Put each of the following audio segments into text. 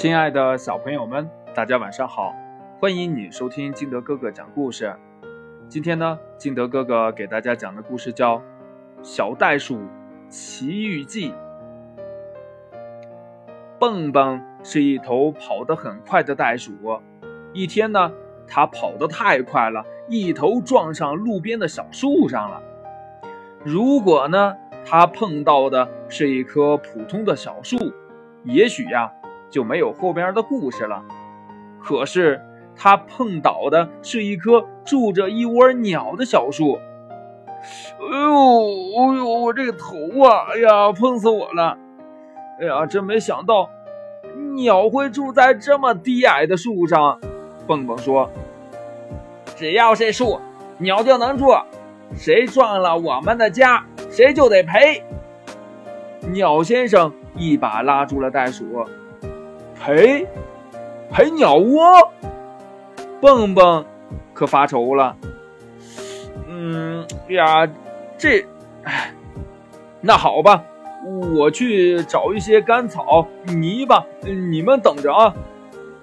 亲爱的小朋友们，大家晚上好！欢迎你收听金德哥哥讲故事。今天呢，金德哥哥给大家讲的故事叫《小袋鼠奇遇记》。蹦蹦是一头跑得很快的袋鼠。一天呢，它跑得太快了，一头撞上路边的小树上了。如果呢，它碰到的是一棵普通的小树，也许呀。就没有后边的故事了。可是他碰倒的是一棵住着一窝鸟的小树。哎呦，哎呦，我这个头啊，哎呀，碰死我了！哎呀，真没想到鸟会住在这么低矮的树上。蹦蹦说：“只要是树，鸟就能住。谁撞了我们的家，谁就得赔。”鸟先生一把拉住了袋鼠。赔，赔鸟窝，蹦蹦可发愁了。嗯呀，这，哎，那好吧，我去找一些干草、泥巴，你们等着啊。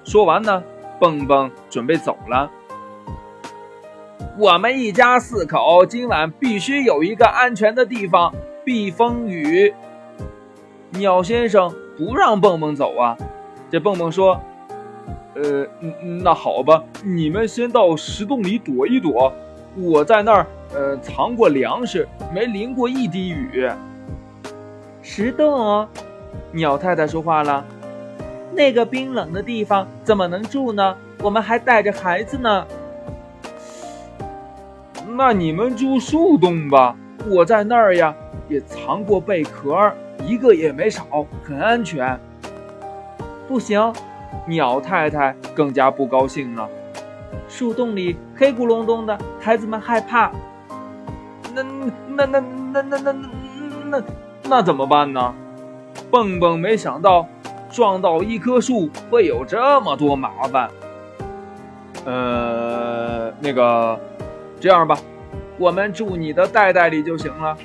说完呢，蹦蹦准备走了。我们一家四口今晚必须有一个安全的地方避风雨。鸟先生不让蹦蹦走啊。这蹦蹦说：“呃，那好吧，你们先到石洞里躲一躲，我在那儿呃藏过粮食，没淋过一滴雨。”石洞，鸟太太说话了：“那个冰冷的地方怎么能住呢？我们还带着孩子呢。”那你们住树洞吧，我在那儿呀也藏过贝壳，一个也没少，很安全。不行，鸟太太更加不高兴了。树洞里黑咕隆咚的，孩子们害怕。那那那那那那那那那怎么办呢？蹦蹦没想到撞到一棵树会有这么多麻烦。呃，那个，这样吧，我们住你的袋袋里就行了。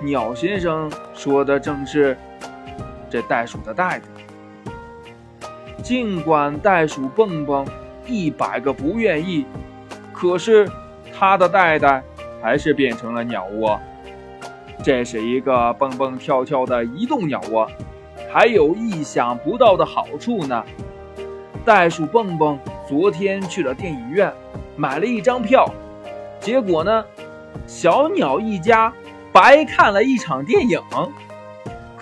鸟先生说的正是这袋鼠的袋子。尽管袋鼠蹦蹦一百个不愿意，可是他的袋袋还是变成了鸟窝。这是一个蹦蹦跳跳的移动鸟窝，还有意想不到的好处呢。袋鼠蹦蹦昨天去了电影院，买了一张票，结果呢，小鸟一家白看了一场电影。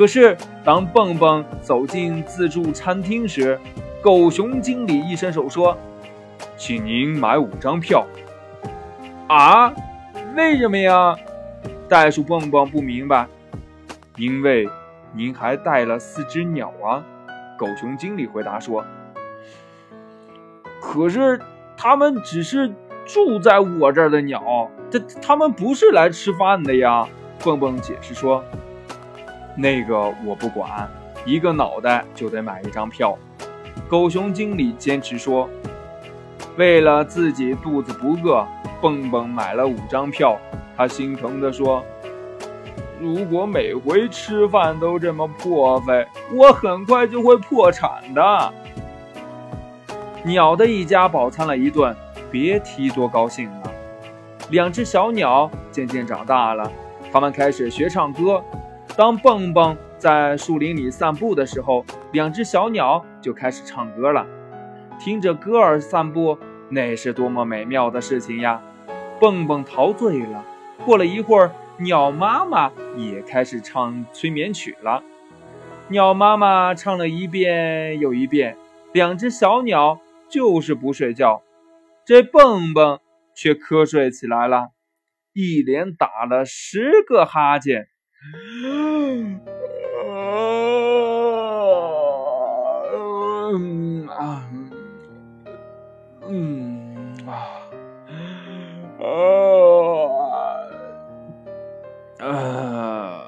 可是，当蹦蹦走进自助餐厅时，狗熊经理一伸手说：“请您买五张票。”啊？为什么呀？袋鼠蹦蹦不明白。因为您还带了四只鸟啊！狗熊经理回答说：“可是，他们只是住在我这儿的鸟，这他们不是来吃饭的呀。”蹦蹦解释说。那个我不管，一个脑袋就得买一张票。狗熊经理坚持说：“为了自己肚子不饿，蹦蹦买了五张票。”他心疼地说：“如果每回吃饭都这么破费，我很快就会破产的。”鸟的一家饱餐了一顿，别提多高兴了。两只小鸟渐渐长大了，它们开始学唱歌。当蹦蹦在树林里散步的时候，两只小鸟就开始唱歌了。听着歌儿散步，那是多么美妙的事情呀！蹦蹦陶醉了。过了一会儿，鸟妈妈也开始唱催眠曲了。鸟妈妈唱了一遍又一遍，两只小鸟就是不睡觉。这蹦蹦却瞌睡起来了，一连打了十个哈欠。嗯啊，嗯啊，啊，啊，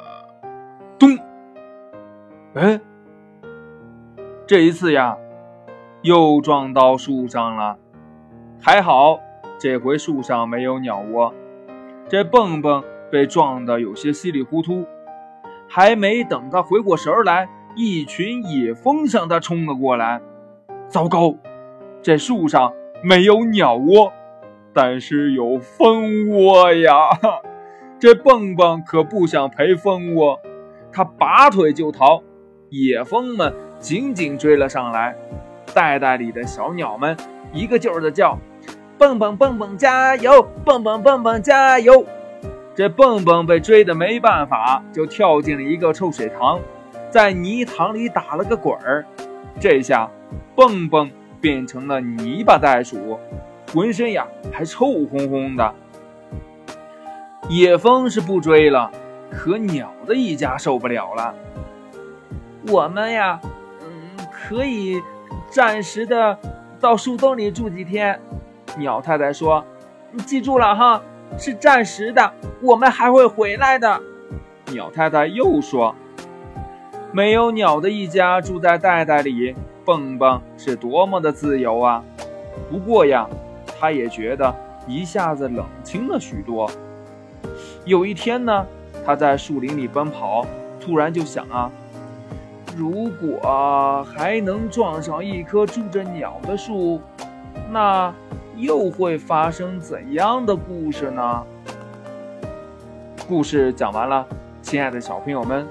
咚！哎，这一次呀，又撞到树上了。还好，这回树上没有鸟窝。这蹦蹦。被撞得有些稀里糊涂，还没等他回过神来，一群野蜂向他冲了过来。糟糕，这树上没有鸟窝，但是有蜂窝呀！这蹦蹦可不想陪蜂窝，他拔腿就逃。野蜂们紧紧追了上来，袋袋里的小鸟们一个劲儿的叫：“蹦蹦蹦蹦加油！蹦蹦蹦蹦加油！”这蹦蹦被追得没办法，就跳进了一个臭水塘，在泥塘里打了个滚儿。这下。蹦蹦变成了泥巴袋鼠，浑身呀还臭烘烘的。野蜂是不追了，可鸟的一家受不了了。我们呀，嗯，可以暂时的到树洞里住几天。鸟太太说：“记住了哈，是暂时的，我们还会回来的。”鸟太太又说：“没有鸟的一家住在袋袋里。”蹦蹦是多么的自由啊！不过呀，他也觉得一下子冷清了许多。有一天呢，他在树林里奔跑，突然就想啊，如果还能撞上一棵住着鸟的树，那又会发生怎样的故事呢？故事讲完了，亲爱的小朋友们，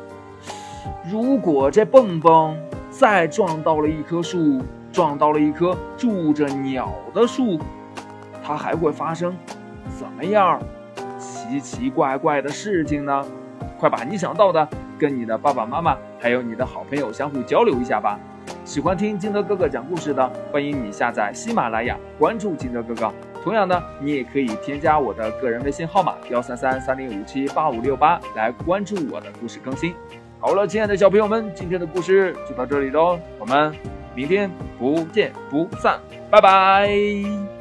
如果这蹦蹦……再撞到了一棵树，撞到了一棵住着鸟的树，它还会发生怎么样奇奇怪怪的事情呢？快把你想到的跟你的爸爸妈妈还有你的好朋友相互交流一下吧。喜欢听金德哥哥讲故事的，欢迎你下载喜马拉雅，关注金德哥哥。同样呢，你也可以添加我的个人微信号码幺三三三零五七八五六八来关注我的故事更新。好了，亲爱的小朋友们，今天的故事就到这里喽，我们明天不见不散，拜拜。